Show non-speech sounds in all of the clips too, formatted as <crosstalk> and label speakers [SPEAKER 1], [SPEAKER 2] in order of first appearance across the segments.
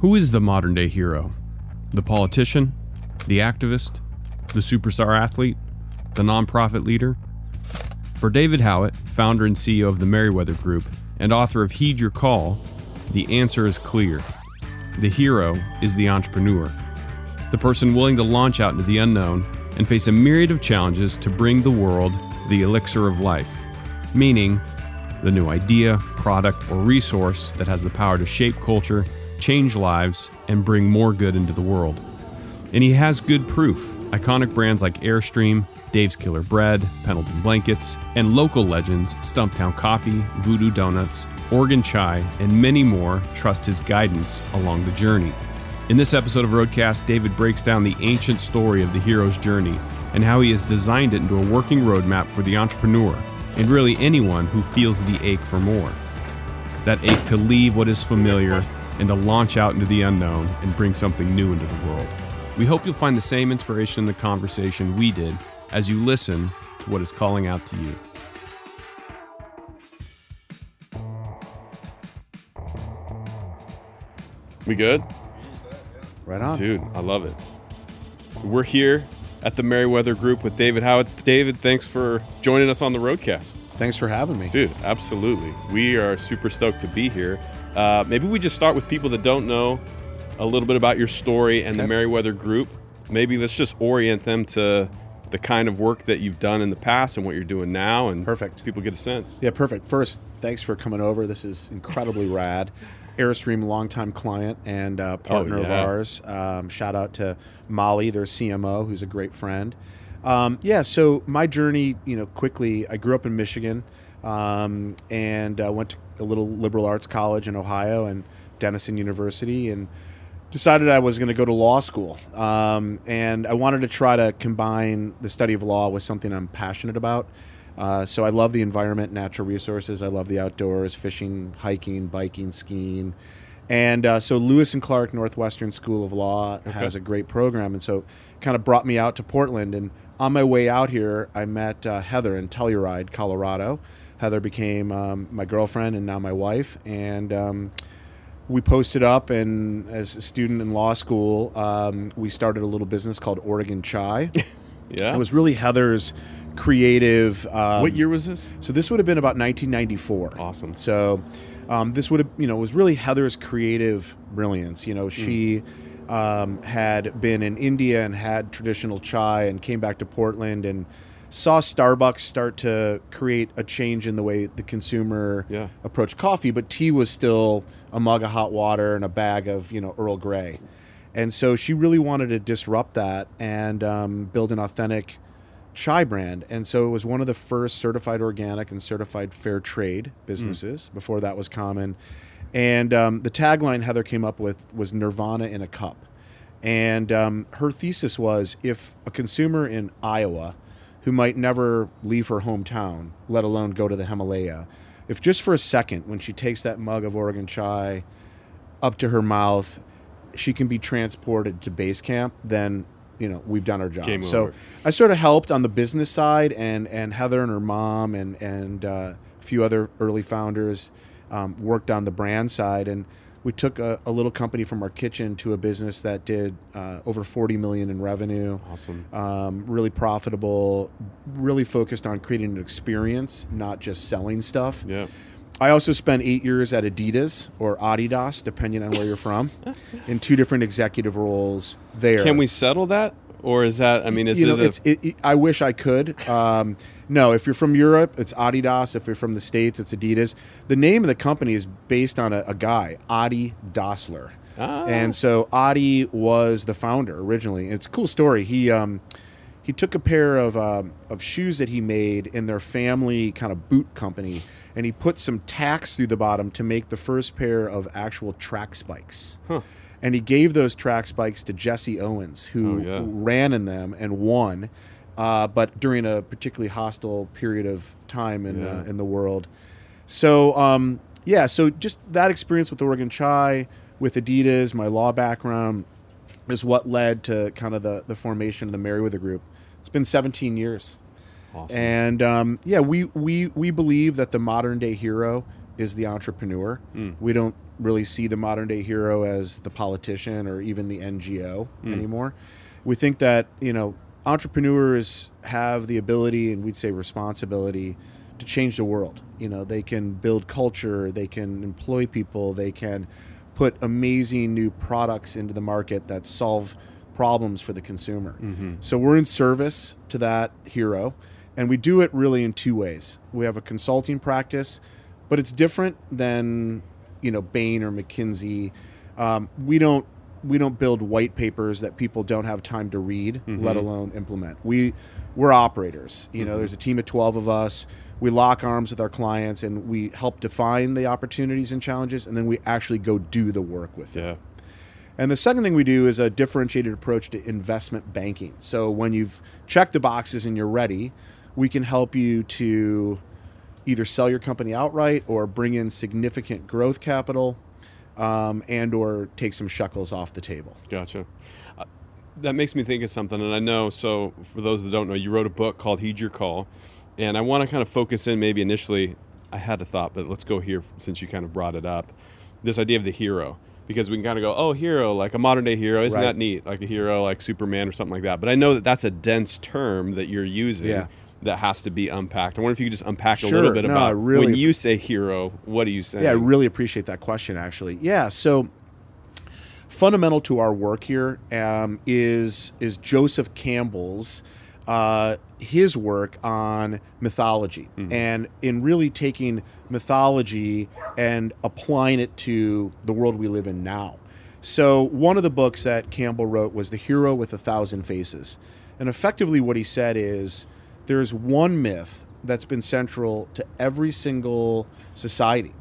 [SPEAKER 1] Who is the modern day hero? The politician? The activist? The superstar athlete? The nonprofit leader? For David Howitt, founder and CEO of the Meriwether Group and author of Heed Your Call, the answer is clear. The hero is the entrepreneur, the person willing to launch out into the unknown and face a myriad of challenges to bring the world the elixir of life, meaning the new idea, product, or resource that has the power to shape culture, change lives, and bring more good into the world. And he has good proof. Iconic brands like Airstream, Dave's Killer Bread, Pendleton Blankets, and local legends Stumptown Coffee, Voodoo Donuts, Oregon Chai, and many more trust his guidance along the journey. In this episode of Roadcast, David breaks down the ancient story of the hero's journey and how he has designed it into a working roadmap for the entrepreneur and really anyone who feels the ache for more. That ache to leave what is familiar and to launch out into the unknown and bring something new into the world. We hope you'll find the same inspiration in the conversation we did as you listen to what is calling out to you. We good?
[SPEAKER 2] Right on.
[SPEAKER 1] Dude, I love it. We're here at the Meriwether Group with David Howitt. David, thanks for joining us on the Roadcast.
[SPEAKER 2] Thanks for having me.
[SPEAKER 1] Dude, absolutely. We are super stoked to be here. Uh, maybe we just start with people that don't know a little bit about your story and the
[SPEAKER 2] Okay.
[SPEAKER 1] Meriwether Group. Maybe let's just orient them to the kind of work that you've done in the past and what you're doing now, and
[SPEAKER 2] Perfect.
[SPEAKER 1] people get a sense.
[SPEAKER 2] Yeah, perfect. First, thanks for coming over. This is incredibly <laughs> rad. Airstream, longtime client and uh, partner of
[SPEAKER 1] yeah.
[SPEAKER 2] ours. Um, shout out to Molly, their CMO, who's a great friend. Um, yeah, so my journey, you know, quickly, I grew up in Michigan um, and uh, went to a little liberal arts college in Ohio and Denison University and decided I was going to go to law school. Um, and I wanted to try to combine the study of law with something I'm passionate about. Uh, so I love the environment, natural resources. I love the outdoors, fishing, hiking, biking, skiing. And uh, so Lewis and Clark Northwestern School of Law has a great program, and so kind of brought me out to Portland. And on my way out here, I met uh, Heather in Telluride, Colorado. Heather became um, my girlfriend and now my wife, and um, we posted up. And as a student in law school, um, we started a little business called Oregon Chai. <laughs>
[SPEAKER 1] Yeah.
[SPEAKER 2] it was really Heather's creative. Um,
[SPEAKER 1] what year was this?
[SPEAKER 2] so this would have been about 1994.
[SPEAKER 1] Awesome.
[SPEAKER 2] So um, this would have, you know, was really Heather's creative brilliance. You know, she um, had been in India and had traditional chai and came back to Portland and saw Starbucks start to create a change in the way the consumer
[SPEAKER 1] Yeah.
[SPEAKER 2] approached coffee, but tea was still a mug of hot water and a bag of, you know, Earl Grey. And so she really wanted to disrupt that and um, build an authentic chai brand. And so it was one of the first certified organic and certified fair trade businesses. Before that was common. And um, the tagline Heather came up with was Nirvana in a cup. And um, her thesis was if a consumer in Iowa who might never leave her hometown, let alone go to the Himalaya, if just for a second, when she takes that mug of Oregon chai up to her mouth, she can be transported to base camp, then you know we've done our job.
[SPEAKER 1] Game
[SPEAKER 2] so
[SPEAKER 1] over.
[SPEAKER 2] I sort of helped on the business side, and and Heather and her mom and and uh, a few other early founders um, worked on the brand side, and we took a, a little company from our kitchen to a business that did uh, over 40 million in revenue.
[SPEAKER 1] Awesome.
[SPEAKER 2] Um, really profitable, really focused on creating an experience, not just selling stuff.
[SPEAKER 1] Yeah.
[SPEAKER 2] I also spent eight years at Adidas or Adidas, depending on where you're from, <laughs> in two different executive roles there.
[SPEAKER 1] Can we settle that? Or is that, I mean, is
[SPEAKER 2] you know,
[SPEAKER 1] this
[SPEAKER 2] it's, it, I wish I could. Um, <laughs> no, if you're from Europe, it's Adidas. If you're from the States, it's Adidas. The name of the company is based on a, a guy, Adi Dassler.
[SPEAKER 1] Ah.
[SPEAKER 2] And so Adi was the founder originally. It's a cool story. He um, he took a pair of um, of shoes that he made in their family kind of boot company, and he put some tacks through the bottom to make the first pair of actual track spikes. And he gave those track spikes to Jesse Owens, who
[SPEAKER 1] Oh, yeah.
[SPEAKER 2] ran in them and won, uh, but during a particularly hostile period of time in uh, in the world. So um, yeah, so just that experience with Oregon Chai, with Adidas, my law background, is what led to kind of the the formation of the Meriwether Group. It's been 17 years,
[SPEAKER 1] awesome.
[SPEAKER 2] and um, yeah, we we we believe that the modern day hero is the entrepreneur. Mm. We don't really see the modern day hero as the politician or even the NGO mm. anymore. We think that, you know, entrepreneurs have the ability and we'd say responsibility to change the world. You know, they can build culture, they can employ people, they can put amazing new products into the market that solve problems for the consumer. Mm-hmm. So we're in service to that hero, and we do it really in two ways. We have a consulting practice, but it's different than you know Bain or McKinsey. Um, we don't we don't build white papers that people don't have time to read, let alone implement. We we're operators. You know, there's a team of twelve of us. We lock arms with our clients, and we help define the opportunities and challenges, and then we actually go do the work with it.
[SPEAKER 1] Yeah.
[SPEAKER 2] And the second thing we do is a differentiated approach to investment banking. So when you've checked the boxes and you're ready, we can help you to either sell your company outright or bring in significant growth capital um, and or take some shekels off the table.
[SPEAKER 1] Gotcha. Uh, that makes me think of something, and I know. So, for those that don't know, you wrote a book called "Heed Your Call," and I want to kind of focus in. Maybe initially, I had a thought, but let's go here since you kind of brought it up. This idea of the hero, because we can kind of go, "Oh, hero, like a modern day hero, isn't
[SPEAKER 2] Right.
[SPEAKER 1] that neat? Like a hero, like Superman or something like that." But I know that that's a dense term that you're using.
[SPEAKER 2] Yeah.
[SPEAKER 1] That has to be unpacked. I wonder if you could just unpack a little bit
[SPEAKER 2] No,
[SPEAKER 1] about
[SPEAKER 2] really-
[SPEAKER 1] when you say hero, what do you say?
[SPEAKER 2] Yeah, I really appreciate that question, actually. Yeah, so fundamental to our work here um, is is Joseph Campbell's uh, his work on mythology, and in really taking mythology and applying it to the world we live in now. So one of the books that Campbell wrote was The Hero with a Thousand Faces, and effectively what he said is there's one myth that's been central to every single society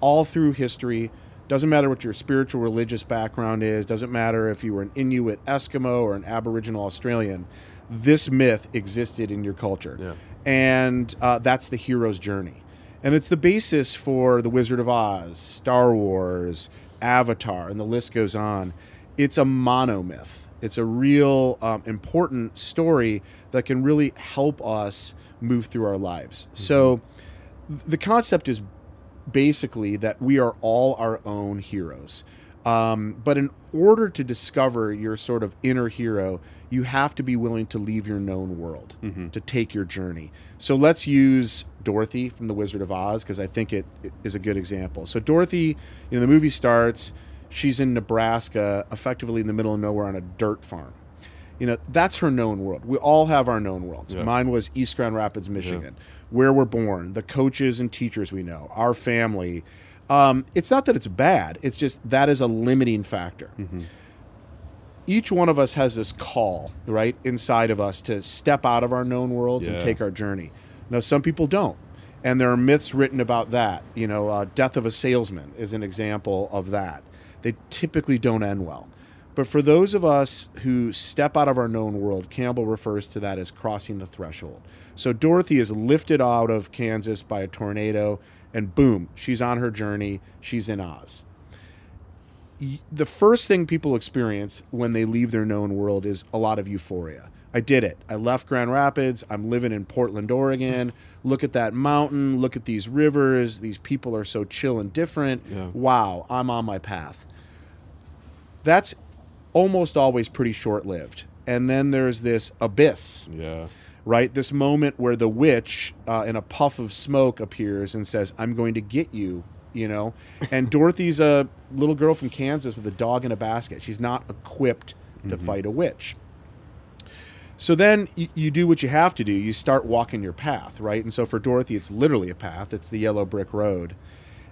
[SPEAKER 2] all through history. Doesn't matter what your spiritual religious background is, doesn't matter if you were an Inuit Eskimo or an Aboriginal Australian. This myth existed in your culture.
[SPEAKER 1] Yeah.
[SPEAKER 2] And uh, that's the hero's journey. And it's the basis for The Wizard of Oz, Star Wars, Avatar, and the list goes on. It's a monomyth. It's a real um, important story that can really help us move through our lives. So the concept is basically that we are all our own heroes. Um, but in order to discover your sort of inner hero, you have to be willing to leave your known world, to take your journey. So let's use Dorothy from The Wizard of Oz because I think it, it is a good example. So Dorothy, you know, the movie starts. She's in Nebraska, effectively in the middle of nowhere on a dirt farm. You know, that's her known world. We all have our known worlds.
[SPEAKER 1] Yeah.
[SPEAKER 2] Mine was East Grand Rapids, Michigan, where we're born, the coaches and teachers we know, our family. Um, it's not that it's bad, it's just that is a limiting factor. Each one of us has this call, right, inside of us to step out of our known worlds
[SPEAKER 1] Yeah.
[SPEAKER 2] and take our journey. Now, some people don't. And there are myths written about that. You know, uh, Death of a Salesman is an example of that. They typically don't end well. But for those of us who step out of our known world, Campbell refers to that as crossing the threshold. So Dorothy is lifted out of Kansas by a tornado, and boom, she's on her journey. She's in Oz. The first thing people experience when they leave their known world is a lot of euphoria. I did it. I left Grand Rapids. I'm living in Portland, Oregon. <laughs> Look at that mountain. Look at these rivers. These people are so chill and different.
[SPEAKER 1] Yeah.
[SPEAKER 2] Wow, I'm on my path that's almost always pretty short lived. And then there's this abyss,
[SPEAKER 1] Yeah.
[SPEAKER 2] right? This moment where the witch uh, in a puff of smoke appears and says, I'm going to get you, you know? <laughs> And Dorothy's a little girl from Kansas with a dog in a basket. She's not equipped to fight a witch. So then you, you do what you have to do. You start walking your path, right? And so for Dorothy, it's literally a path. It's the yellow brick road.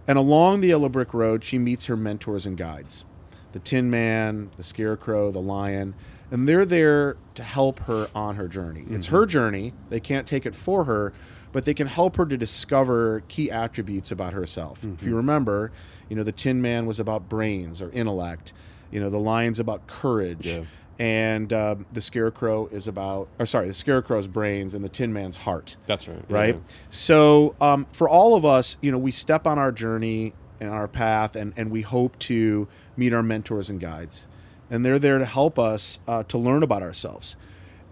[SPEAKER 2] And along the yellow brick road, she meets her mentors and guides the Tin Man, the Scarecrow, the Lion. And they're there to help her on her journey. It's mm-hmm. her journey. They can't take it for her, but they can help her to discover key attributes about herself. If you mm-hmm. remember, you know, the Tin Man was about brains or intellect. You know, the Lion's about courage
[SPEAKER 1] Yeah.
[SPEAKER 2] And uh, the scarecrow is about or sorry the scarecrow's brains and the tin man's heart
[SPEAKER 1] That's right.
[SPEAKER 2] right
[SPEAKER 1] Yeah.
[SPEAKER 2] so um, for all of us you know we step on our journey and our path and, and we hope to meet our mentors and guides and they're there to help us uh, to learn about ourselves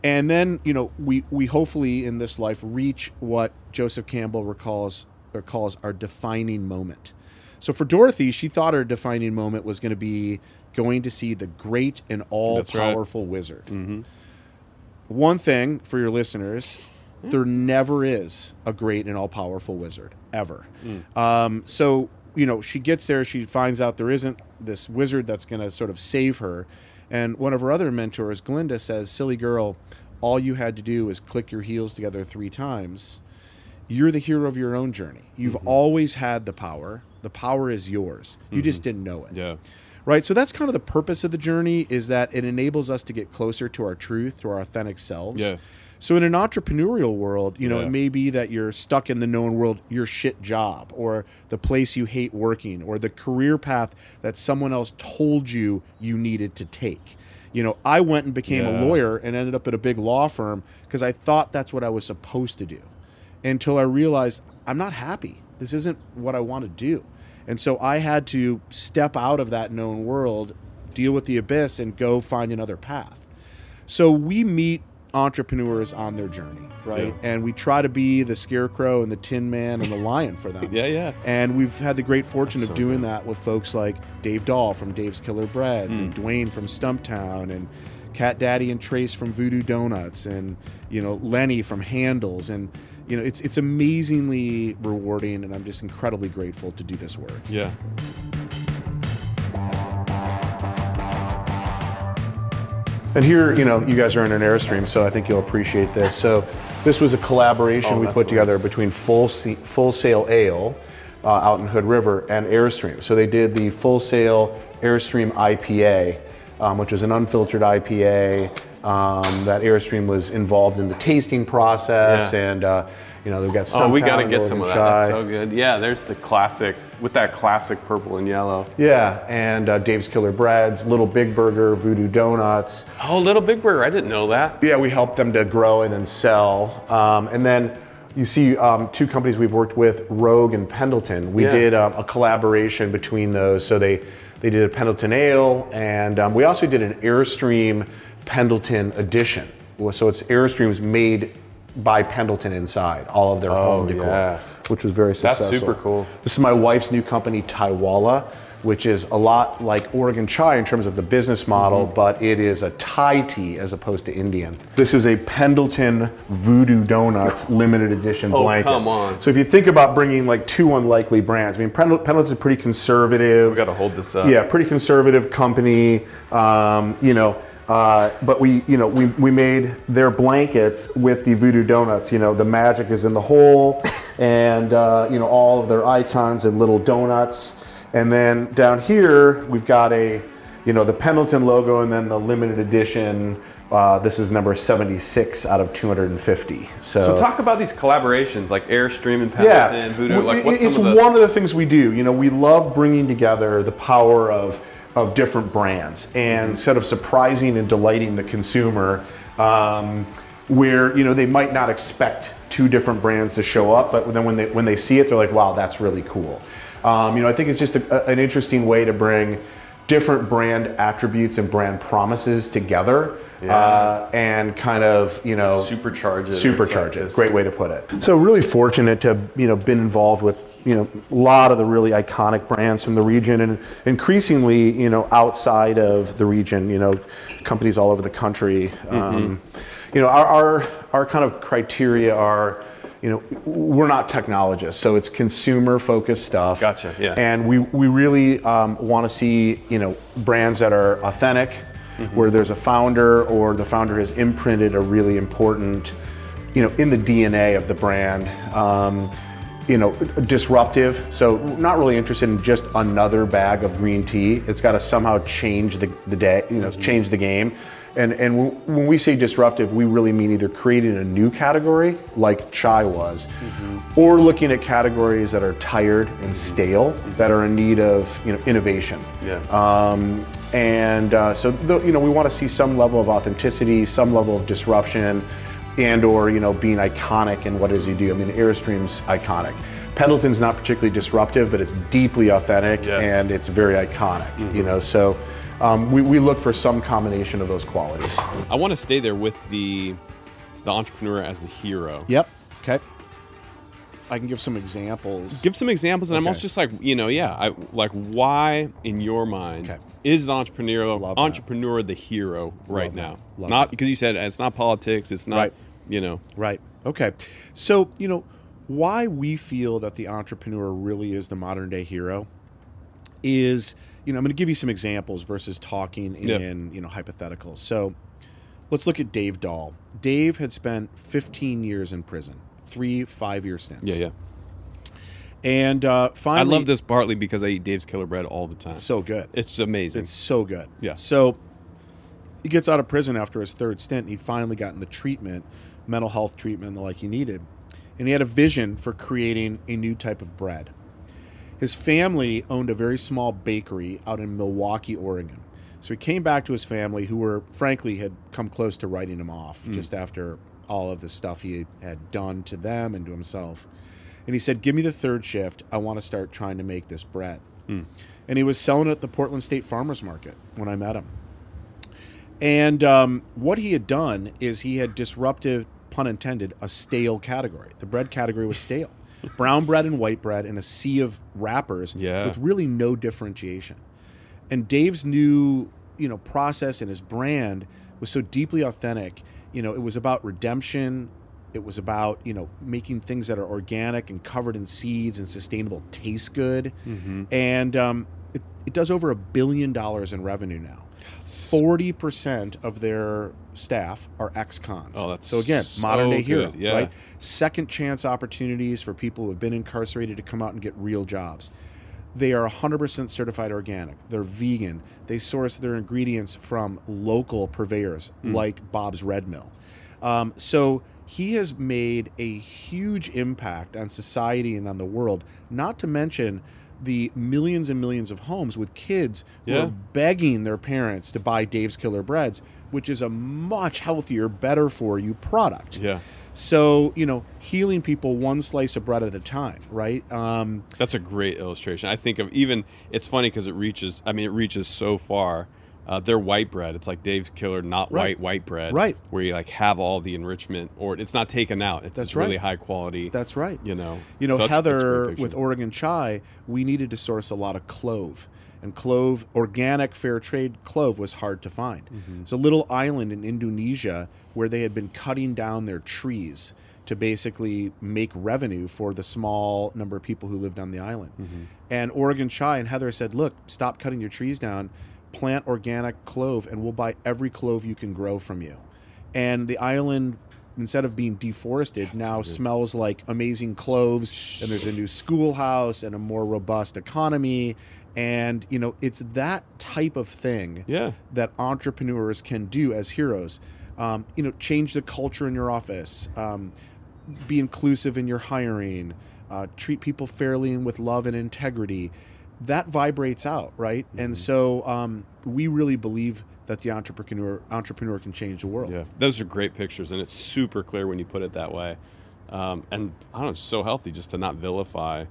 [SPEAKER 2] and then you know we we hopefully in this life reach what joseph campbell recalls or calls our defining moment. So for Dorothy, she thought her defining moment was going to be going to see the great and all
[SPEAKER 1] That's right.
[SPEAKER 2] powerful wizard. One thing for your listeners, <laughs> there never is a great and all powerful wizard ever. Mm. Um, so you know, she gets there, she finds out there isn't this wizard that's going to sort of save her, and one of her other mentors, Glinda, says, "Silly girl, all you had to do is click your heels together three times." You're the hero of your own journey. You've mm-hmm. always had the power. The power is yours. You just mm-hmm. didn't know it
[SPEAKER 1] Yeah.
[SPEAKER 2] Right so that's kind of the purpose of the journey is that it enables us to get closer to our truth to our authentic selves
[SPEAKER 1] Yeah.
[SPEAKER 2] so in an entrepreneurial world you know
[SPEAKER 1] Yeah.
[SPEAKER 2] it may be that you're stuck in the known world your shit job or the place you hate working or the career path that someone else told you you needed to take you know i went and became
[SPEAKER 1] Yeah.
[SPEAKER 2] a lawyer and ended up at a big law firm because i thought that's what i was supposed to do until I realized I'm not happy. This isn't what I want to do. And so I had to step out of that known world, deal with the abyss, and go find another path. So we meet entrepreneurs on their journey, right?
[SPEAKER 1] Yeah.
[SPEAKER 2] And we try to be the scarecrow and the tin man and the lion for them. <laughs>
[SPEAKER 1] Yeah, yeah.
[SPEAKER 2] And we've had the great fortune
[SPEAKER 1] That's
[SPEAKER 2] of
[SPEAKER 1] so
[SPEAKER 2] doing
[SPEAKER 1] good.
[SPEAKER 2] that with folks like Dave Dahl from Dave's Killer Breads and
[SPEAKER 1] Hmm.
[SPEAKER 2] Duane from Stumptown and Cat Daddy and Tres from Voodoo Donuts and you know Lenny from Handles and you know it's it's amazingly rewarding and I'm just incredibly grateful to do this work.
[SPEAKER 1] Yeah.
[SPEAKER 2] And here, you know, you guys are in an Airstream, so I think you'll appreciate this. So, this was a collaboration
[SPEAKER 1] Oh,
[SPEAKER 2] we put together
[SPEAKER 1] nice.
[SPEAKER 2] between Full Se- Full Sail Ale uh, out in Hood River and Airstream. So they did the Full Sail Airstream IPA, um, which was an unfiltered IPA. Um, that Airstream was involved in the tasting process,
[SPEAKER 1] Yeah.
[SPEAKER 2] and uh, you know they've got. Some.
[SPEAKER 3] Oh, we got to get some of that. That's so good. Yeah, there's the classic with that classic purple and yellow.
[SPEAKER 2] Yeah, and uh, Dave's Killer Breads, Little Big Burger, Voodoo Donuts.
[SPEAKER 3] Oh, Little Big Burger. I didn't know that.
[SPEAKER 2] Yeah, we help them to grow and then sell. Um, and then you see um, two companies we've worked with, Rogue and Pendleton. We
[SPEAKER 3] Yeah.
[SPEAKER 2] did um, a collaboration between those. So they they did a Pendleton Ale, and um, we also did an Airstream Pendleton edition. So it's Airstreams made by Pendleton inside, all of their home decor,
[SPEAKER 3] yeah.
[SPEAKER 2] which was very successful.
[SPEAKER 3] That's super cool.
[SPEAKER 2] This is my wife's new company, Taiwala, which is a lot like Oregon Chai in terms of the business model,
[SPEAKER 3] Mm-hmm.
[SPEAKER 2] but it is a Thai tea as opposed to Indian. This is a Pendleton Voodoo Donuts <laughs> limited edition
[SPEAKER 3] Oh,
[SPEAKER 2] blanket.
[SPEAKER 3] come on.
[SPEAKER 2] So if you think about bringing like two unlikely brands, I mean, Pendle- Pendleton's pretty conservative.
[SPEAKER 3] We got to hold this up.
[SPEAKER 2] Yeah, pretty conservative company. Um, you know, uh, but we, you know, we, we made their blankets with the Voodoo Donuts. You know, the magic is in the hole, <laughs> and uh, you know all of their icons and little donuts. And then down here we've got a, you know, the Pendleton logo, and then the limited edition. Uh, this is number 76 out of 250.
[SPEAKER 3] So talk about these collaborations like Airstream and
[SPEAKER 2] yeah,
[SPEAKER 3] Pendleton, Voodoo. Like what's
[SPEAKER 2] it's
[SPEAKER 3] some of the,
[SPEAKER 2] one of the things we do. You know, we love bringing together the power of of different brands, and instead of surprising and delighting the consumer, um, where you know they might not expect two different brands to show up, but then when they when they see it, they're like, "Wow, that's really cool." Um, you know, I think it's just a, a- an interesting way to bring different brand attributes and brand promises together, uh, and kind of you know
[SPEAKER 3] supercharge it.
[SPEAKER 2] supercharge
[SPEAKER 3] It's like
[SPEAKER 2] it. Great way to put it. So really fortunate to have, you know been involved with you know a lot of the really iconic brands from the region and increasingly you know outside of the region. You know companies all over the country.
[SPEAKER 3] Mm-hmm.
[SPEAKER 2] Um, you know our, our our kind of criteria are. You know, we're not technologists, so it's consumer-focused stuff.
[SPEAKER 3] Gotcha, yeah.
[SPEAKER 2] And we we really um, want to see you know brands that are authentic,
[SPEAKER 3] Mm-hmm.
[SPEAKER 2] where there's a founder or the founder has imprinted a really important you know, in the DNA of the brand. Um, you know, disruptive. So not really interested in just another bag of green tea. It's got to somehow change the, the day, you know, change the game. And and when we say disruptive, we really mean either creating a new category like chai was, or looking at categories that are tired and stale that are in need of you know innovation.
[SPEAKER 3] Yeah.
[SPEAKER 2] Um, and uh, so th- you know we want to see some level of authenticity, some level of disruption, and or you know being iconic in what does he do. I mean, Airstream's iconic. Pendleton's not particularly disruptive, but it's deeply authentic
[SPEAKER 3] Yes.
[SPEAKER 2] and it's very iconic. You know, so um, we, we look for some combination of those qualities.
[SPEAKER 1] I want to stay there with the the entrepreneur as the hero.
[SPEAKER 2] Yep. Okay. I can give some examples.
[SPEAKER 1] Give some examples, and I'm
[SPEAKER 2] Okay.
[SPEAKER 1] also just like, you know, yeah, I, like why in your mind
[SPEAKER 2] Okay.
[SPEAKER 1] is the entrepreneur
[SPEAKER 2] Love that.
[SPEAKER 1] entrepreneur the hero right
[SPEAKER 2] Love
[SPEAKER 1] now? Not because you said it's not politics, it's not,
[SPEAKER 2] Right.
[SPEAKER 1] You know,
[SPEAKER 2] Right. Okay. So, you know, why we feel that the entrepreneur really is the modern day hero is, you know, I'm going to give you some examples versus talking in,
[SPEAKER 1] Yep.
[SPEAKER 2] you know, hypotheticals. So, let's look at Dave Dahl. Dave had spent 15 years in prison, three five year stints.
[SPEAKER 1] yeah, yeah.
[SPEAKER 2] And uh,
[SPEAKER 1] I love this partly because I eat Dave's Killer Bread all the time.
[SPEAKER 2] It's so good.
[SPEAKER 1] It's amazing.
[SPEAKER 2] It's so good.
[SPEAKER 1] Yeah.
[SPEAKER 2] So he gets out of prison after his third stint. And he finally got in the treatment, mental health treatment, the like he needed, and he had a vision for creating a new type of bread. His family owned a very small bakery out in Milwaukie, Oregon. So he came back to his family, who were frankly had come close to writing him off just after all of the stuff he had done to them and to himself. And he said, "Give me the third shift. I want to start trying to make this bread." And he was selling it at the Portland State Farmers Market when I met him. And um, what he had done is he had disrupted, pun intended, a stale category. The bread category was stale. <laughs> Brown bread and white bread in a sea of wrappers
[SPEAKER 1] Yeah.
[SPEAKER 2] with really no differentiation. And Dave's new, you know, process and his brand was so deeply authentic. You know, it was about redemption. It was about, you know, making things that are organic and covered in seeds and sustainable taste good. And um, it, it does over a billion dollars in revenue now. Forty percent of their staff are ex-cons.
[SPEAKER 1] Oh, that's
[SPEAKER 2] so again,
[SPEAKER 1] so
[SPEAKER 2] modern day hero,
[SPEAKER 1] yeah.
[SPEAKER 2] right? Second chance opportunities for people who have been incarcerated to come out and get real jobs. They are 100% certified organic. They're vegan. They source their ingredients from local purveyors like Bob's Red Mill. Um, so he has made a huge impact on society and on the world, not to mention the millions and millions of homes with kids who are begging their parents to buy Dave's Killer Breads, which is a much healthier, better for you product.
[SPEAKER 1] yeah.
[SPEAKER 2] So, you know, healing people one slice of bread at a time, right? Um,
[SPEAKER 1] That's a great illustration. I think of even it's funny because it reaches. I mean, it reaches so far. Uh, they're white bread. It's like Dave's Killer, not
[SPEAKER 2] Right.
[SPEAKER 1] white white bread.
[SPEAKER 2] Right.
[SPEAKER 1] Where you like have all the enrichment, or it's not taken out. It's
[SPEAKER 2] That's
[SPEAKER 1] just really high quality.
[SPEAKER 2] that's right.
[SPEAKER 1] you know.
[SPEAKER 2] You know,
[SPEAKER 1] So
[SPEAKER 2] Heather with Oregon Chai, we needed to source a lot of clove. And clove, organic fair trade clove was hard to find.
[SPEAKER 1] Mm-hmm.
[SPEAKER 2] It's a little island in Indonesia where they had been cutting down their trees to basically make revenue for the small number of people who lived on the island.
[SPEAKER 1] Mm-hmm.
[SPEAKER 2] And Oregon Chai and Heather said, look, stop cutting your trees down, plant organic clove, and we'll buy every clove you can grow from you. And the island, instead of being deforested, now smells like amazing cloves. And there's a new schoolhouse and a more robust economy. And, you know, it's that type of thing
[SPEAKER 1] Yeah.
[SPEAKER 2] that entrepreneurs can do as heroes. Um, you know, change the culture in your office, um, be inclusive in your hiring, uh, treat people fairly and with love and integrity. That vibrates out, right?
[SPEAKER 1] Mm-hmm.
[SPEAKER 2] And so um, we really believe that the entrepreneur entrepreneur can change the world.
[SPEAKER 1] Yeah, those are great pictures, and it's super clear when you put it that way. Um, and I don't know, it's so healthy just to not vilify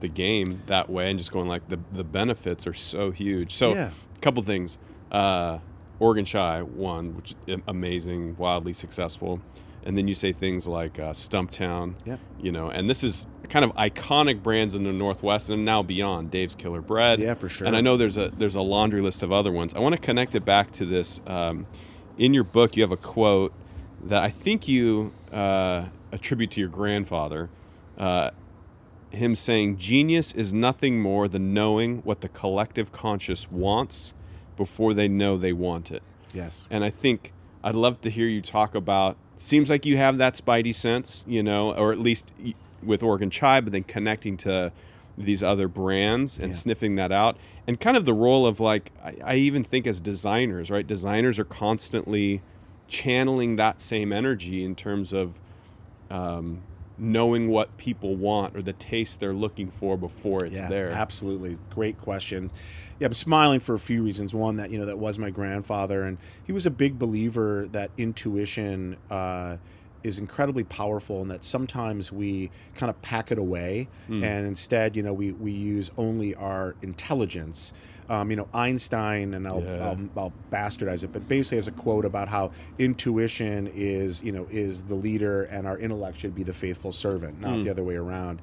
[SPEAKER 1] the game that way, and just going like the the benefits are so huge. So,
[SPEAKER 2] Yeah.
[SPEAKER 1] a couple things. Uh, Oregon Chai one, which amazing, wildly successful, and then you say things like uh, Stumptown.
[SPEAKER 2] Yep.
[SPEAKER 1] You know, and this is kind of iconic brands in the Northwest and now beyond. Dave's Killer Bread.
[SPEAKER 2] Yeah, for sure.
[SPEAKER 1] And I know there's a there's a laundry list of other ones. I want to connect it back to this. Um, in your book, you have a quote that I think you uh, attribute to your grandfather. Uh, him saying, "Genius is nothing more than knowing what the collective conscious wants before they know they want it."
[SPEAKER 2] Yes.
[SPEAKER 1] And I think I'd love to hear you talk about. Seems like you have that spidey sense, you know, or at least with Oregon Chai, but then connecting to these other brands and
[SPEAKER 2] Yeah.
[SPEAKER 1] sniffing that out, and kind of the role of like I, I even think as designers, right? Designers are constantly channeling that same energy in terms of um, knowing what people want or the taste they're looking for before it's
[SPEAKER 2] yeah,
[SPEAKER 1] there.
[SPEAKER 2] Absolutely, great question. Yeah, I'm smiling for a few reasons. One, that you know that was my grandfather, and he was a big believer that intuition uh, is incredibly powerful, and that sometimes we kind of pack it away,
[SPEAKER 1] Hmm.
[SPEAKER 2] and instead, you know, we we use only our intelligence. Um, you know, Einstein, and I'll,
[SPEAKER 1] Yeah.
[SPEAKER 2] I'll, I'll bastardize it, but basically has a quote about how intuition is, you know, is the leader and our intellect should be the faithful servant, not the other way around.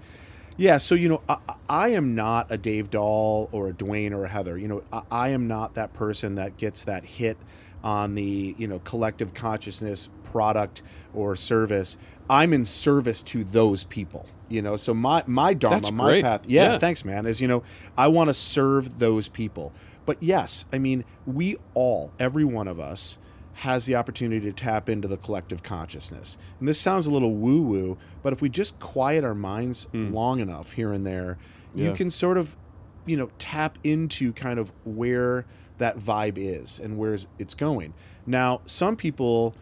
[SPEAKER 2] Yeah, so you know, I, I am not a Dave Dahl or a Duane or a Heather. You know, I, I am not that person that gets that hit on the you know collective consciousness product or service. I'm in service to those people. You know, so my my dharma,
[SPEAKER 1] That's
[SPEAKER 2] my
[SPEAKER 1] great.
[SPEAKER 2] path. Yeah,
[SPEAKER 1] Yeah.
[SPEAKER 2] thanks, man. Is you know, I want to serve those people. But yes, I mean, we all, every one of us, has the opportunity to tap into the collective consciousness. And this sounds a little woo woo, but if we just quiet our minds long enough here and there, you
[SPEAKER 1] Hmm.
[SPEAKER 2] Can sort of, you know, tap into kind of where that vibe is and where it's going. Now, some people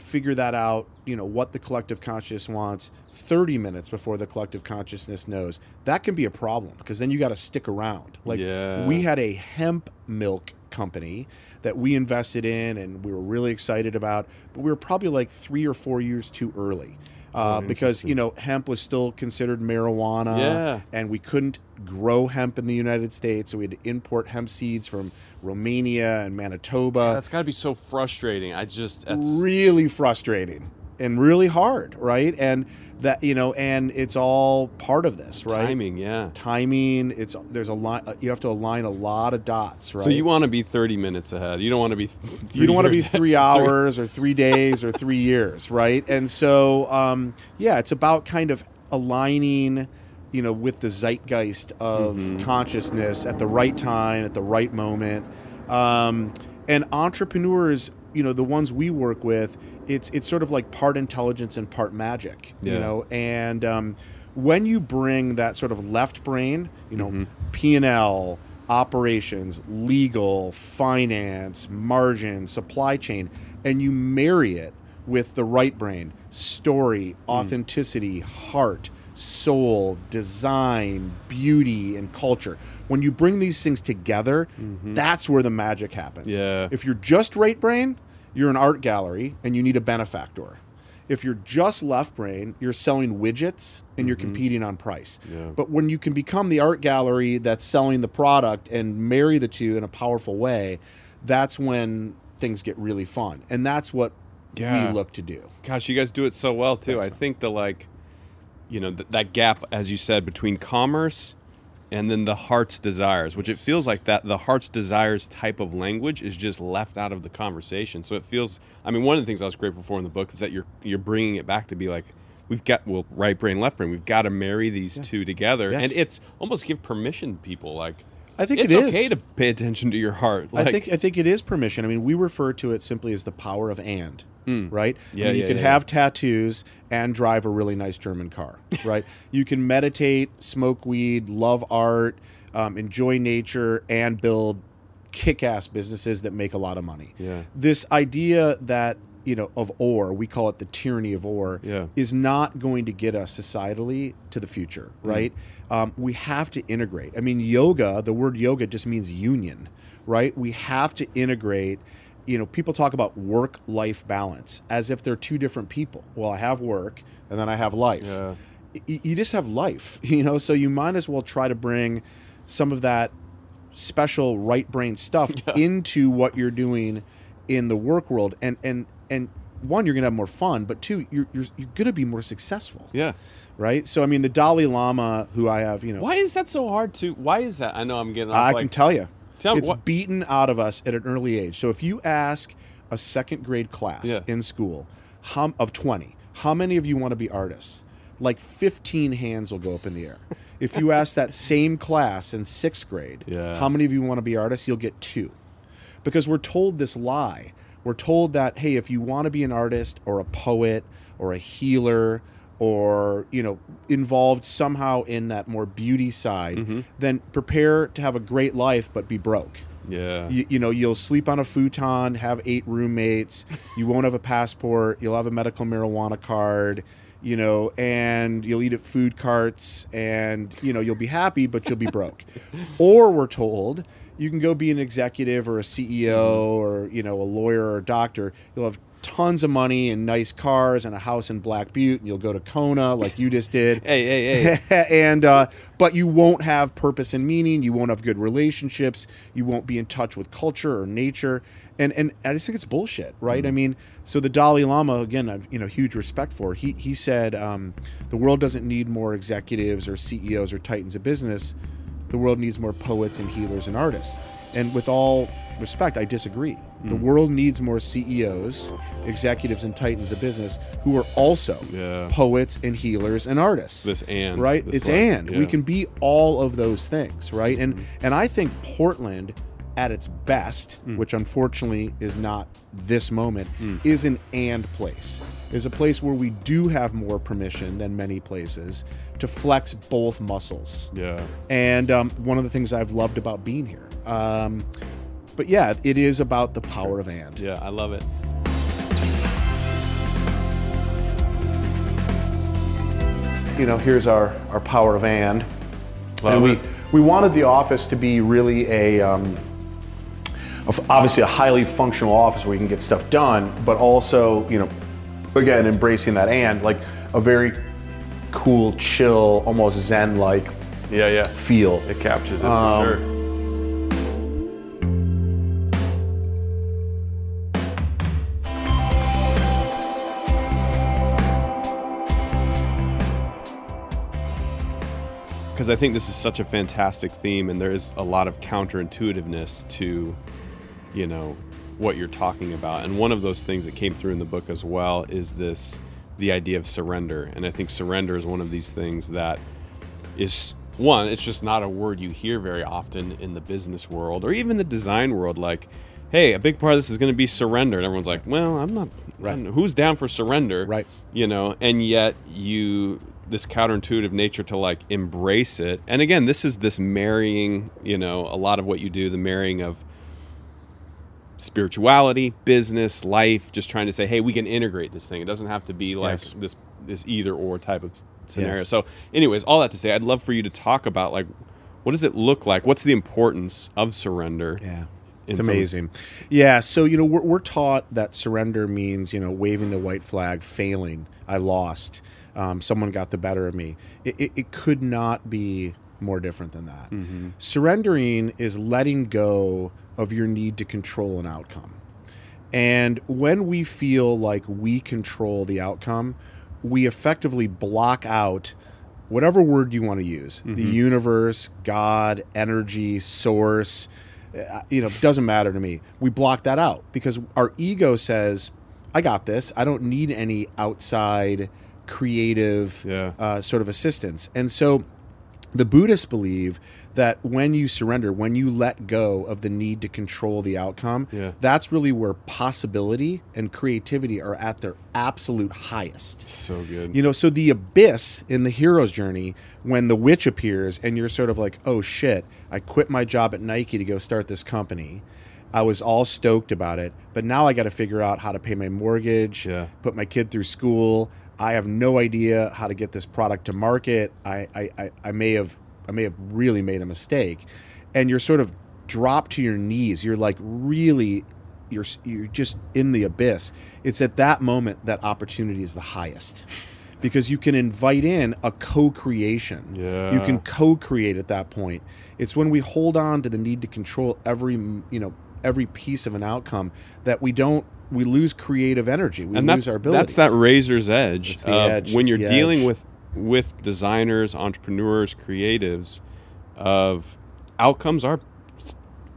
[SPEAKER 2] figure that out, you know, what the collective consciousness wants 30 minutes before the collective consciousness knows. That can be a problem because then you got to stick around. Like
[SPEAKER 1] Yeah.
[SPEAKER 2] we had a hemp milk company that we invested in and we were really excited about, but we were probably like 3 or 4 years too early. Uh, because you know hemp was still considered marijuana,
[SPEAKER 1] Yeah.
[SPEAKER 2] and we couldn't grow hemp in the United States, so we had to import hemp seeds from Romania and Manitoba
[SPEAKER 1] That's got to be so frustrating. I just that's
[SPEAKER 2] really frustrating and really hard, right? And that you know, and it's all part of this, right?
[SPEAKER 1] timing. Yeah.
[SPEAKER 2] Timing. It's there's a line. You have to align a lot of dots, right?
[SPEAKER 1] So you want to be 30 minutes ahead. You don't want to be. <laughs>
[SPEAKER 2] you don't want to be <laughs> three hours or three days or three years, right? And so, um, yeah, it's about kind of aligning, you know, with the zeitgeist of
[SPEAKER 1] Mm-hmm.
[SPEAKER 2] consciousness at the right time, at the right moment. Um, and entrepreneurs, you know, the ones we work with, it's it's sort of like part intelligence and part magic, you know. And um, when you bring that sort of left brain, you know,
[SPEAKER 1] Mm-hmm.
[SPEAKER 2] P and L, operations, legal, finance, margin, supply chain, and you marry it with the right brain, story, authenticity, heart, soul, design, beauty, and culture. When you bring these things together, mm-hmm. that's where the magic happens.
[SPEAKER 1] Yeah.
[SPEAKER 2] If you're just right brain, you're an art gallery and you need a benefactor. If you're just left brain, you're selling widgets and you're mm-hmm. competing on price.
[SPEAKER 1] Yeah.
[SPEAKER 2] But when you can become the art gallery that's selling the product and marry the two in a powerful way, that's when things get really fun. And that's what
[SPEAKER 1] Yeah.
[SPEAKER 2] we look to do.
[SPEAKER 1] Gosh, you guys do it so well too.
[SPEAKER 2] Thanks,
[SPEAKER 1] I
[SPEAKER 2] man.
[SPEAKER 1] think the like, you know, th- that gap, as you said, between commerce and then the heart's desires, which it feels like that the heart's desires type of language is just left out of the conversation. So it feels. I mean, one of the things I was grateful for in the book is that you're you're bringing it back to be like. We've got well right brain left brain. We've got to marry these two together,
[SPEAKER 2] Yes.
[SPEAKER 1] and it's almost give permission to people like
[SPEAKER 2] I think
[SPEAKER 1] it's
[SPEAKER 2] it is.
[SPEAKER 1] okay to pay attention to your heart.
[SPEAKER 2] I think I think it is permission. I mean, we refer to it simply as the power of and, right? I
[SPEAKER 1] Yeah,
[SPEAKER 2] mean, you
[SPEAKER 1] yeah,
[SPEAKER 2] can
[SPEAKER 1] yeah.
[SPEAKER 2] have tattoos and drive a really nice German car, <laughs> right? you can meditate, smoke weed, love art, um, enjoy nature, and build kick-ass businesses that make a lot of money.
[SPEAKER 1] Yeah.
[SPEAKER 2] This idea that you know of or we call it the tyranny of or
[SPEAKER 1] Yeah.
[SPEAKER 2] is not going to get us societally to the future right? Um, we have to integrate. I mean yoga the word yoga just means union right? We have to integrate you know people talk about work life balance as if they're two different people. Well i have work and then i have life.
[SPEAKER 1] Yeah.
[SPEAKER 2] Y- you just have life <laughs> you know? So you might as well try to bring some of that special right brain stuff <laughs> into what you're doing in the work world. And and and one you're gonna have more fun but two you're you're, you're gonna be more successful
[SPEAKER 1] yeah.
[SPEAKER 2] right so i mean the dalai lama who i have you know
[SPEAKER 1] Why is that so hard to? Why is that? I know I'm getting. Off,
[SPEAKER 2] i
[SPEAKER 1] like,
[SPEAKER 2] can tell you
[SPEAKER 1] Tell me
[SPEAKER 2] it's
[SPEAKER 1] what-
[SPEAKER 2] beaten out of us at an early age so if you ask a second grade class
[SPEAKER 1] Yeah.
[SPEAKER 2] in school how, of 20 how many of you want to be artists like 15 hands will go up in the air <laughs> if you ask that same class in sixth grade
[SPEAKER 1] Yeah.
[SPEAKER 2] how many of you want to be artists you'll get two because we're told this lie. We're told that hey, if you want to be an artist or a poet or a healer or you know involved somehow in that more beauty side,
[SPEAKER 1] Mm-hmm.
[SPEAKER 2] then prepare to have a great life but be broke.
[SPEAKER 1] Yeah.
[SPEAKER 2] You, you know, you'll sleep on a futon, have eight roommates, <laughs> you won't have a passport, you'll have a medical marijuana card, you know, and you'll eat at food carts and, you know, you'll be happy, but you'll be broke. <laughs> or we're told you can go be an executive or a CEO or, you know, a lawyer or a doctor. You'll have tons of money and nice cars and a house in Black Butte, and you'll go to Kona like you just did. <laughs>
[SPEAKER 1] Hey, hey, hey. <laughs>
[SPEAKER 2] and uh, but you won't have purpose and meaning. You won't have good relationships. You won't be in touch with culture or nature. And and I just think it's bullshit, right? I mean, so the Dalai Lama again, I've you know huge respect for. He he said um, the world doesn't need more executives or CEOs or titans of business. The world needs more poets and healers and artists. And with all respect, I disagree. The world needs more CEOs, executives, and titans of business who are also
[SPEAKER 1] Yeah.
[SPEAKER 2] poets and healers and artists
[SPEAKER 1] This and
[SPEAKER 2] right
[SPEAKER 1] this
[SPEAKER 2] it's
[SPEAKER 1] like-
[SPEAKER 2] and we can be all of those things right and
[SPEAKER 1] Mm-hmm.
[SPEAKER 2] and i think portland at its best
[SPEAKER 1] Mm.
[SPEAKER 2] which unfortunately is not this moment
[SPEAKER 1] Mm.
[SPEAKER 2] is an and place is a place where we do have more permission than many places to flex both muscles
[SPEAKER 1] Yeah.
[SPEAKER 2] and um, one of the things i've loved about being here um, but yeah it is about the power of and
[SPEAKER 1] Yeah, I love it.
[SPEAKER 2] you know, here's our, our power of and.
[SPEAKER 1] Love
[SPEAKER 2] and we,
[SPEAKER 1] it.
[SPEAKER 2] we wanted the office to be really a, um, of- obviously a highly functional office where you can get stuff done, but also, you know, again, embracing that and like a very cool, chill, almost zen like
[SPEAKER 3] Yeah, yeah.
[SPEAKER 2] feel.
[SPEAKER 3] It captures it
[SPEAKER 2] Um,
[SPEAKER 3] for sure.
[SPEAKER 1] because I think this is such a fantastic theme, and there is a lot of counterintuitiveness to, you know, what you're talking about. And one of those things that came through in the book as well is this the idea of surrender. And I think surrender is one of these things that is one, it's just not a word you hear very often in the business world or even the design world. Like, hey, a big part of this is going to be surrender. And everyone's like, well, I'm not,
[SPEAKER 2] Right.
[SPEAKER 1] Who's down for surrender?
[SPEAKER 2] Right.
[SPEAKER 1] You know, and yet you, this counterintuitive nature to like embrace it. And again, this is this marrying, you know, a lot of what you do, the marrying of spirituality, business, life, just trying to say, hey, we can integrate this thing. It doesn't have to be like
[SPEAKER 2] Yes.
[SPEAKER 1] this this either or type of scenario.
[SPEAKER 2] Yes.
[SPEAKER 1] So, anyways, all that to say, I'd love for you to talk about like what does it look like? What's the importance of surrender?
[SPEAKER 2] Yeah. It's
[SPEAKER 1] some-
[SPEAKER 2] amazing. Yeah. So, you know, we're, we're taught that surrender means, you know, waving the white flag, failing. I lost. Um, someone got the better of me. It, it, it could not be more different than that. Surrendering is letting go of your need to control an outcome. And when we feel like we control the outcome, we effectively block out whatever word you want to use the universe, God, energy, source. uh, You know, doesn't matter to me. We block that out because our ego says, I got this. I don't need any outside creative
[SPEAKER 1] Yeah.
[SPEAKER 2] uh, sort of assistance. And so the Buddhists believe that when you surrender, when you let go of the need to control the outcome,
[SPEAKER 1] Yeah.
[SPEAKER 2] that's really where possibility and creativity are at their absolute highest.
[SPEAKER 1] So good.
[SPEAKER 2] You know, so the abyss in the hero's journey, when the witch appears and you're sort of like, oh shit, I quit my job at Nike to go start this company. I was all stoked about it, but now I got to figure out how to pay my mortgage,
[SPEAKER 1] Yeah.
[SPEAKER 2] put my kid through school. I have no idea how to get this product to market. I, I, I, I may have I may have really made a mistake. And you're sort of dropped to your knees. You're like really you're you're just in the abyss. It's at that moment that opportunity is the highest. Because you can invite in a co-creation.
[SPEAKER 1] Yeah.
[SPEAKER 2] You can co-create at that point. It's when we hold on to the need to control every, you know, every piece of an outcome that we don't we lose creative energy. We
[SPEAKER 1] and
[SPEAKER 2] lose our abilities.
[SPEAKER 1] that's that razor's edge.
[SPEAKER 2] It's the
[SPEAKER 1] of
[SPEAKER 2] edge,
[SPEAKER 1] When you're dealing
[SPEAKER 2] edge.
[SPEAKER 1] with with designers, entrepreneurs, creatives, of outcomes are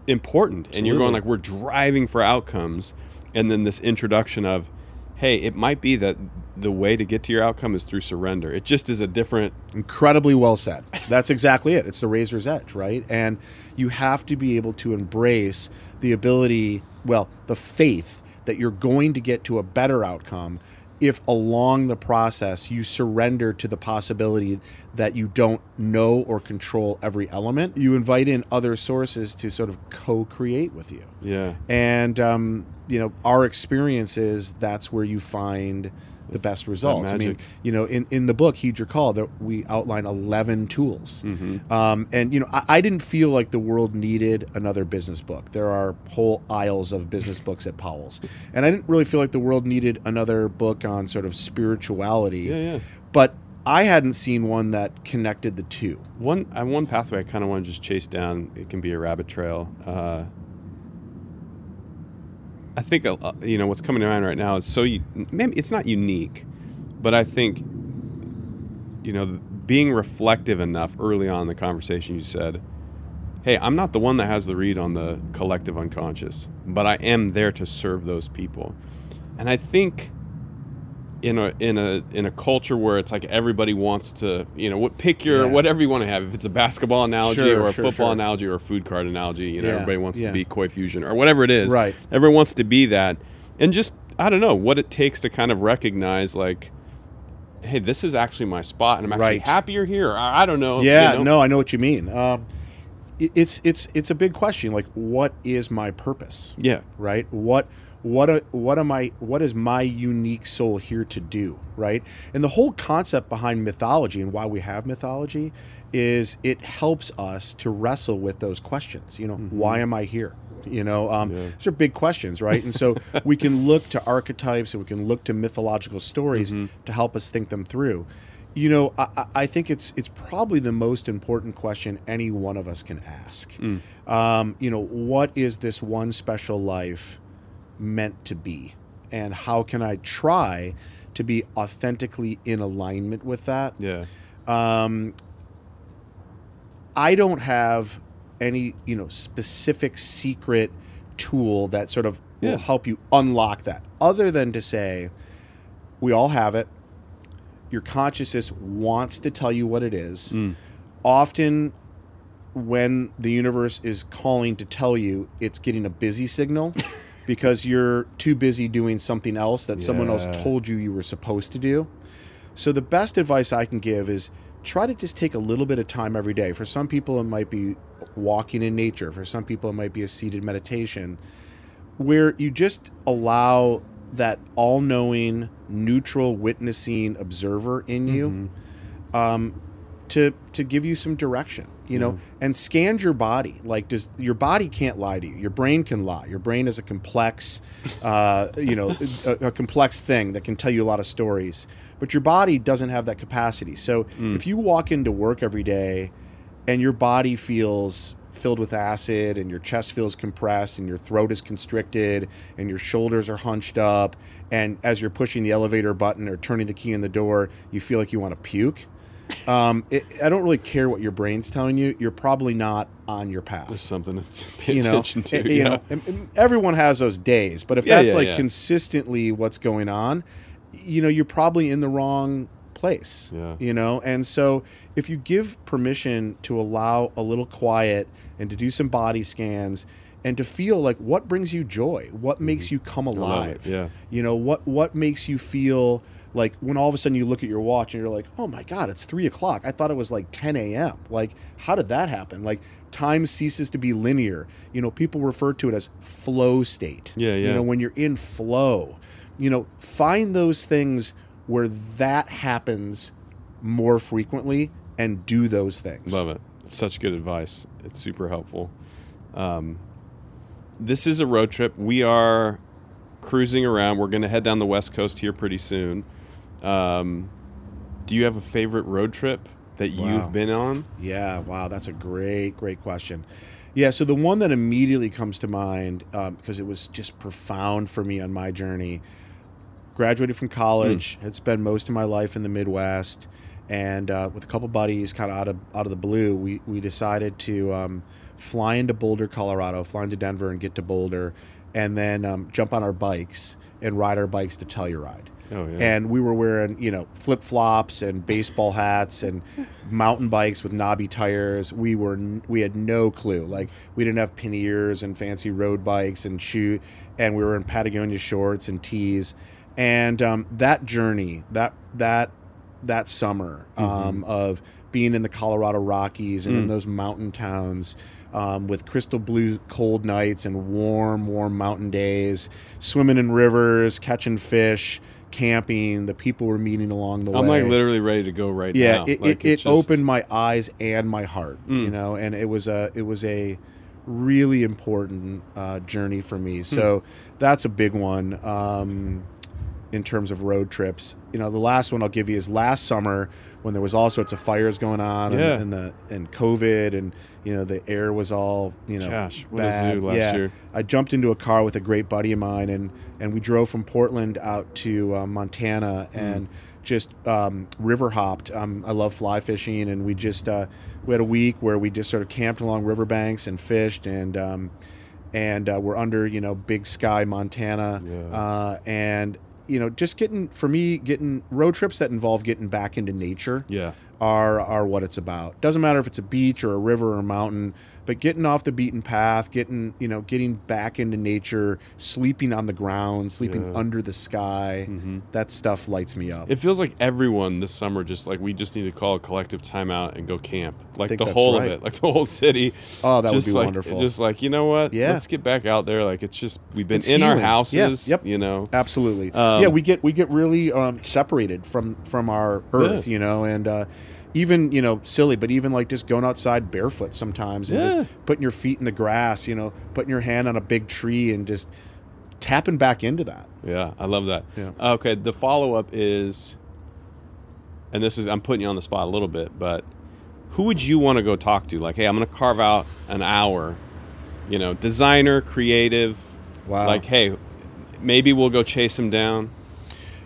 [SPEAKER 1] important, and you're going like we're driving for outcomes, and then this introduction of, hey, it might be that the way to get to your outcome is through surrender. It just is a different.
[SPEAKER 2] Incredibly well said. That's exactly it. It's the razor's edge, right? And you have to be able to embrace the ability, well, the faith that you're going to get to a better outcome if along the process you surrender to the possibility that you don't know or control every element. You invite in other sources to sort of co create with you.
[SPEAKER 1] Yeah.
[SPEAKER 2] And, um, you know, our experience is that's where you find the best results. I mean, you know, in, in the book, Heed Your Call, that we outline 11 tools.
[SPEAKER 1] Mm-hmm.
[SPEAKER 2] Um, and, you know, I, I didn't feel like the world needed another business book. There are whole aisles of business books at Powell's. And I didn't really feel like the world needed another book on sort of spirituality.
[SPEAKER 1] Yeah, yeah.
[SPEAKER 2] But I hadn't seen one that connected the two.
[SPEAKER 1] One, I one pathway I kind of want to just chase down. It can be a rabbit trail. Uh, I think uh, you know what's coming to mind right now is so you, maybe it's not unique, but I think you know being reflective enough early on in the conversation. You said, "Hey, I'm not the one that has the read on the collective unconscious, but I am there to serve those people," and I think in a in a in a culture where it's like everybody wants to you know what pick your
[SPEAKER 2] Yeah.
[SPEAKER 1] whatever you want to have if it's a basketball analogy
[SPEAKER 2] Sure,
[SPEAKER 1] or a
[SPEAKER 2] sure,
[SPEAKER 1] football
[SPEAKER 2] sure.
[SPEAKER 1] analogy or a food card analogy you know
[SPEAKER 2] Yeah,
[SPEAKER 1] everybody wants
[SPEAKER 2] yeah.
[SPEAKER 1] to be koi fusion or whatever it is
[SPEAKER 2] Right.
[SPEAKER 1] everyone wants to be that and just I don't know what it takes to kind of recognize like hey this is actually my spot and I'm actually
[SPEAKER 2] Right.
[SPEAKER 1] happier here I, I don't know you
[SPEAKER 2] Yeah,
[SPEAKER 1] know?
[SPEAKER 2] no, I know what you mean. Um, it's it's it's a big question. Like, what is my purpose?
[SPEAKER 1] yeah
[SPEAKER 2] Right. What what a, what am I? What is my unique soul here to do? Right. And the whole concept behind mythology and why we have mythology is it helps us to wrestle with those questions. You know, why am I here? You know, um,
[SPEAKER 1] Yeah.
[SPEAKER 2] these are big questions, right? And so <laughs> we can look to archetypes and we can look to mythological stories to help us think them through. You know, I, I- I think it's it's probably the most important question any one of us can ask. Um, you know, what is this one special life meant to be, and how can I try to be authentically in alignment with that?
[SPEAKER 1] yeah
[SPEAKER 2] Um, I don't have any, you know, specific secret tool that sort of
[SPEAKER 1] Yeah.
[SPEAKER 2] will help you unlock that, other than to say, we all have it. Your consciousness wants to tell you what it is. Often, when the universe is calling to tell you, it's getting a busy signal <laughs> because you're too busy doing something else that someone else told you you were supposed to do. So the best advice I can give is try to just take a little bit of time every day. For some people, it might be walking in nature. For some people, it might be a seated meditation, where you just allow that all-knowing, neutral, witnessing observer in you um, to to give you some direction. You know, and scan your body. Like, does your body can't lie to you? Your brain can lie. Your brain is a complex, <laughs> uh, you know, a, a complex thing that can tell you a lot of stories. But your body doesn't have that capacity. So if you walk into work every day, and your body feels filled with acid and your chest feels compressed and your throat is constricted and your shoulders are hunched up and as you're pushing the elevator button or turning the key in the door you feel like you want to puke um, it, i don't really care what your brain's telling you you're probably not on your path.
[SPEAKER 1] there's something to <laughs> pay
[SPEAKER 2] you know,
[SPEAKER 1] attention to
[SPEAKER 2] eh, you
[SPEAKER 1] yeah.
[SPEAKER 2] know and- and everyone has those days but if
[SPEAKER 1] Yeah,
[SPEAKER 2] that's
[SPEAKER 1] yeah,
[SPEAKER 2] like consistently what's going on you know you're probably in the wrong place
[SPEAKER 1] Yeah.
[SPEAKER 2] you know and so if you give permission to allow a little quiet and to do some body scans and to feel like what brings you joy what makes you come
[SPEAKER 1] Mm-hmm. it,
[SPEAKER 2] alive
[SPEAKER 1] yeah.
[SPEAKER 2] you know what what makes you feel like when all of a sudden you look at your watch and you're like oh my god it's three o'clock i thought it was like 10 a.m like how did that happen like time ceases to be linear you know people refer to it as flow state
[SPEAKER 1] Yeah, yeah.
[SPEAKER 2] you know when you're in flow you know find those things where that happens more frequently and do those things
[SPEAKER 1] Love it. It's such good advice. It's super helpful. Um, this is a road trip. We are cruising around. We're going to head down the West Coast here pretty soon. Um, do you have a favorite road trip that
[SPEAKER 2] Wow.
[SPEAKER 1] you've been on?
[SPEAKER 2] Yeah, wow, that's a great, great question. Yeah, so the one that immediately comes to mind um, because it was just profound for me on my journey. Graduated from college, had spent most of my life in the Midwest, and uh, with a couple buddies, kind of out of out of the blue, we we decided to um, fly into Boulder, Colorado, fly into Denver, and get to Boulder, and then um, jump on our bikes and ride our bikes to Telluride
[SPEAKER 1] Oh, yeah.
[SPEAKER 2] and we were wearing you know flip flops and baseball hats and <laughs> mountain bikes with knobby tires. We were we had no clue. Like we didn't have panniers and fancy road bikes and shoe, and we were in Patagonia shorts and tees. And um, that journey, that that that summer um, of being in the Colorado Rockies and in those mountain towns um, with crystal blue cold nights and warm, warm mountain days, swimming in rivers, catching fish, camping, the people we're meeting along the way.
[SPEAKER 1] I'm like literally ready to go right
[SPEAKER 2] yeah,
[SPEAKER 1] now.
[SPEAKER 2] it,
[SPEAKER 1] Like,
[SPEAKER 2] it, it
[SPEAKER 1] just-
[SPEAKER 2] opened my eyes and my heart, you
[SPEAKER 1] Mm.
[SPEAKER 2] know, and it was a it was a really important uh, journey for me. So that's a big one um, in terms of road trips. You know, the last one I'll give you is last summer when there was all sorts of fires going on
[SPEAKER 1] Yeah.
[SPEAKER 2] and, and the and COVID and you know the air was all you know
[SPEAKER 1] Gosh,
[SPEAKER 2] bad. yeah.
[SPEAKER 1] year.
[SPEAKER 2] I jumped into a car with a great buddy of mine, and and we drove from Portland out to uh, Montana,
[SPEAKER 1] Hmm.
[SPEAKER 2] and just um, river hopped. Um, I love fly fishing, and we just uh, we had a week where we just sort of camped along riverbanks and fished, and um, and uh, we're under you know Big Sky, Montana,
[SPEAKER 1] Yeah.
[SPEAKER 2] uh, and you know just getting for me getting road trips that involve getting back into nature
[SPEAKER 1] Yeah.
[SPEAKER 2] are are what it's about. Doesn't matter if it's a beach or a river or a mountain, but getting off the beaten path, getting you know, getting back into nature, sleeping on the ground, sleeping
[SPEAKER 1] Yeah.
[SPEAKER 2] under the sky.
[SPEAKER 1] Mhm.
[SPEAKER 2] That stuff lights me up.
[SPEAKER 1] It feels like everyone this summer just like we just need to call a collective timeout and go camp. Like the whole
[SPEAKER 2] right.
[SPEAKER 1] of it, like the whole city.
[SPEAKER 2] Oh, that would be
[SPEAKER 1] like,
[SPEAKER 2] wonderful.
[SPEAKER 1] Just like you know what?
[SPEAKER 2] Yeah.
[SPEAKER 1] Let's get back out there. Like it's just we've been
[SPEAKER 2] It's
[SPEAKER 1] in our
[SPEAKER 2] healing. Yeah,
[SPEAKER 1] houses.
[SPEAKER 2] yep.
[SPEAKER 1] You know.
[SPEAKER 2] Absolutely.
[SPEAKER 1] Um,
[SPEAKER 2] yeah, we get we get really um, separated from from our earth, you know, and uh, even you know silly, but even like just going outside barefoot sometimes and
[SPEAKER 1] Yeah.
[SPEAKER 2] just putting your feet in the grass, you know, putting your hand on a big tree and just tapping back into that.
[SPEAKER 1] Yeah, I love that.
[SPEAKER 2] Yeah.
[SPEAKER 1] Uh, okay, the follow up is, and this is I'm putting you on the spot a little bit, but who would you want to go talk to? Like, hey, I'm going to carve out an hour. You know, designer, creative.
[SPEAKER 2] Wow.
[SPEAKER 1] Like, hey, maybe we'll go chase him down.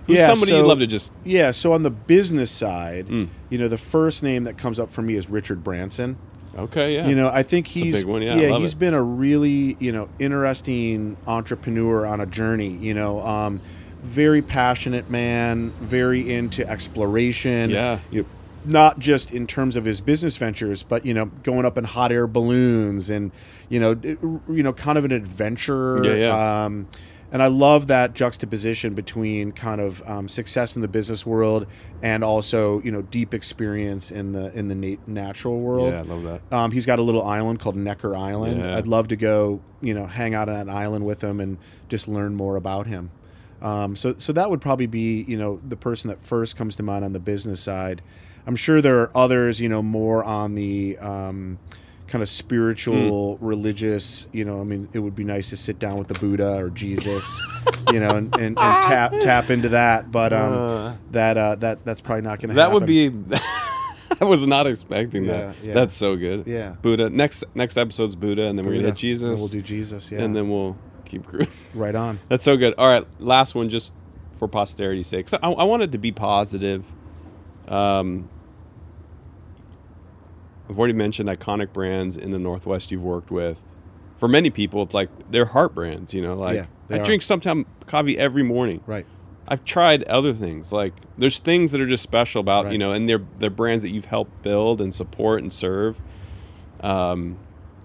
[SPEAKER 1] Who's
[SPEAKER 2] Yeah,
[SPEAKER 1] somebody
[SPEAKER 2] so-
[SPEAKER 1] you'd love to just.
[SPEAKER 2] Yeah, so on the business side,
[SPEAKER 1] Mm.
[SPEAKER 2] you know, the first name that comes up for me is Richard Branson.
[SPEAKER 1] Okay, yeah.
[SPEAKER 2] You know, I think
[SPEAKER 1] a
[SPEAKER 2] he's
[SPEAKER 1] big one, yeah, love
[SPEAKER 2] he's
[SPEAKER 1] it.
[SPEAKER 2] been a really you know interesting entrepreneur on a journey. You know, um, very passionate man, very into exploration.
[SPEAKER 1] Yeah.
[SPEAKER 2] you know, not just in terms of his business ventures, but you know, going up in hot air balloons and you know, you know, kind of an adventure.
[SPEAKER 1] Yeah, yeah.
[SPEAKER 2] Um, and I love that juxtaposition between kind of um, success in the business world and also you know deep experience in the in the nat- natural world.
[SPEAKER 1] yeah, I love that.
[SPEAKER 2] Um, he's got a little island called Necker Island.
[SPEAKER 1] Yeah.
[SPEAKER 2] I'd love to go, you know, hang out on that island with him and just learn more about him. Um, so, so that would probably be, you know, the person that first comes to mind on the business side. I'm sure there are others, you know, more on the um, kind of spiritual,
[SPEAKER 1] Hmm.
[SPEAKER 2] religious. You know, I mean, it would be nice to sit down with the Buddha or Jesus, <laughs> you know, and, and, and tap tap into that. But um,
[SPEAKER 1] Uh.
[SPEAKER 2] that uh, that that's probably not going to.
[SPEAKER 1] That would be. <laughs> I was not expecting
[SPEAKER 2] Yeah,
[SPEAKER 1] that.
[SPEAKER 2] yeah.
[SPEAKER 1] That's so good.
[SPEAKER 2] Yeah.
[SPEAKER 1] Buddha. Next next episode's Buddha, and then we're gonna hit Jesus.
[SPEAKER 2] And we'll do Jesus. Yeah.
[SPEAKER 1] and then we'll keep cruising. <laughs>
[SPEAKER 2] right on.
[SPEAKER 1] That's so good. All right, last one, just for posterity's sake. I, I wanted to be positive. Um, I've already mentioned iconic brands in the Northwest you've worked with. For many people, it's like they're heart brands. You know, like
[SPEAKER 2] Yeah,
[SPEAKER 1] I
[SPEAKER 2] are.
[SPEAKER 1] drink sometime coffee every morning.
[SPEAKER 2] Right.
[SPEAKER 1] I've tried other things. Like there's things that are just special about
[SPEAKER 2] Right.
[SPEAKER 1] you know, and they're they're brands that you've helped build and support and serve. Um,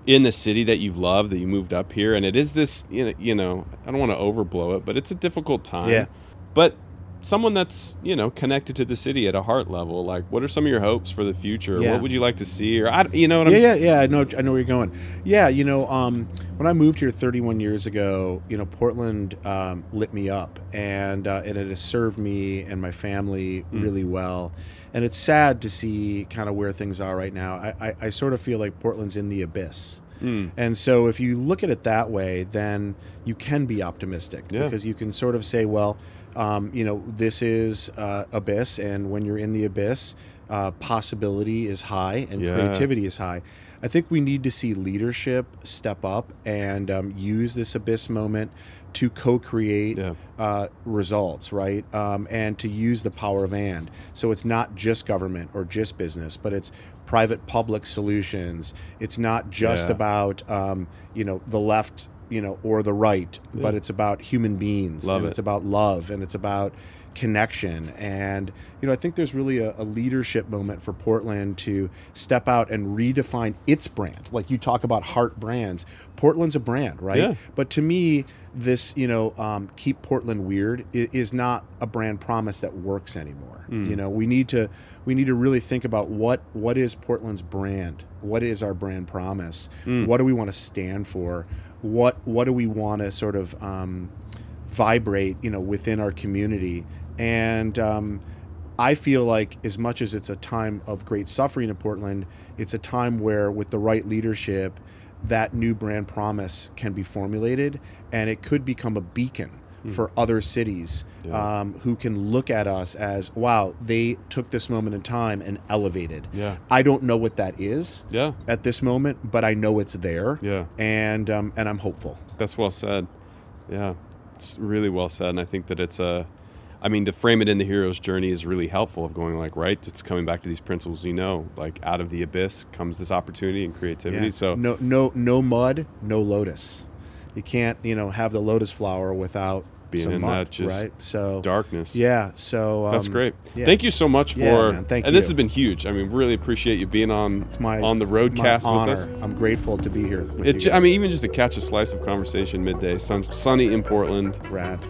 [SPEAKER 1] in the city that you've loved, that you moved up here, and it is this, you know, you know, I don't want to overblow it, but it's a difficult time.
[SPEAKER 2] Yeah.
[SPEAKER 1] But someone that's you know connected to the city at a heart level, like, what are some of your hopes for the future?
[SPEAKER 2] Yeah.
[SPEAKER 1] What would you like to see? Or I, you know what
[SPEAKER 2] yeah,
[SPEAKER 1] I'm?
[SPEAKER 2] yeah, yeah. I know, I know where you're going. Yeah, you know, um, when I moved here 31 years ago, you know, Portland um, lit me up, and uh, and it has served me and my family
[SPEAKER 1] Mm.
[SPEAKER 2] really well. And it's sad to see kind of where things are right now. I, I, I sort of feel like Portland's in the abyss.
[SPEAKER 1] Mm.
[SPEAKER 2] And so, if you look at it that way, then you can be optimistic
[SPEAKER 1] Yeah.
[SPEAKER 2] because you can sort of say, well, um, you know, this is uh, abyss, and when you're in the abyss, uh, possibility is high and
[SPEAKER 1] Yeah.
[SPEAKER 2] creativity is high. I think we need to see leadership step up and um, use this abyss moment to co-create
[SPEAKER 1] Yeah.
[SPEAKER 2] uh, results, right? Um, and to use the power of and. So it's not just government or just business, but it's private-public solutions. It's not just
[SPEAKER 1] Yeah.
[SPEAKER 2] about um, you know the left, you know, or the right, but it's about human beings.
[SPEAKER 1] Love
[SPEAKER 2] and
[SPEAKER 1] it.
[SPEAKER 2] It's about love, and it's about connection. And you know, I think there's really a, a leadership moment for Portland to step out and redefine its brand. Like you talk about heart brands, Portland's a brand, right?
[SPEAKER 1] Yeah.
[SPEAKER 2] But to me, this you know, um, keep Portland weird is not a brand promise that works anymore. You know, we need to we need to really think about what what is Portland's brand. What is our brand promise? What do we want to stand for? What what do we want to sort of um, vibrate, you know, within our community And um, I feel like, as much as it's a time of great suffering in Portland, it's a time where, with the right leadership, that new brand promise can be formulated and it could become a beacon for other cities
[SPEAKER 1] Yeah.
[SPEAKER 2] um, who can look at us as, wow, they took this moment in time and elevated.
[SPEAKER 1] Yeah.
[SPEAKER 2] I don't know what that is
[SPEAKER 1] Yeah.
[SPEAKER 2] at this moment, but I know it's there.
[SPEAKER 1] Yeah.
[SPEAKER 2] And, um, and I'm hopeful.
[SPEAKER 1] That's well said. Yeah, it's really well said, and I think that it's a. I mean, to frame it in the hero's journey is really helpful. Of going like, right, it's coming back to these principles. You know, like out of the abyss comes this opportunity and creativity.
[SPEAKER 2] Yeah.
[SPEAKER 1] So
[SPEAKER 2] no, no, no mud, no lotus. You can't, you know, have the lotus flower without
[SPEAKER 1] Being in
[SPEAKER 2] mud,
[SPEAKER 1] that just
[SPEAKER 2] right? So
[SPEAKER 1] darkness.
[SPEAKER 2] Yeah. So um,
[SPEAKER 1] That's great.
[SPEAKER 2] yeah.
[SPEAKER 1] Thank you so much for.
[SPEAKER 2] Yeah, man, thank
[SPEAKER 1] and this has been huge. I mean, really appreciate you being on
[SPEAKER 2] It's my
[SPEAKER 1] on the roadcast
[SPEAKER 2] honor.
[SPEAKER 1] with us.
[SPEAKER 2] I'm grateful to be here. With
[SPEAKER 1] It,
[SPEAKER 2] you
[SPEAKER 1] ju- I mean, even just to catch a slice of conversation midday, sun, sunny in Portland.
[SPEAKER 2] rad.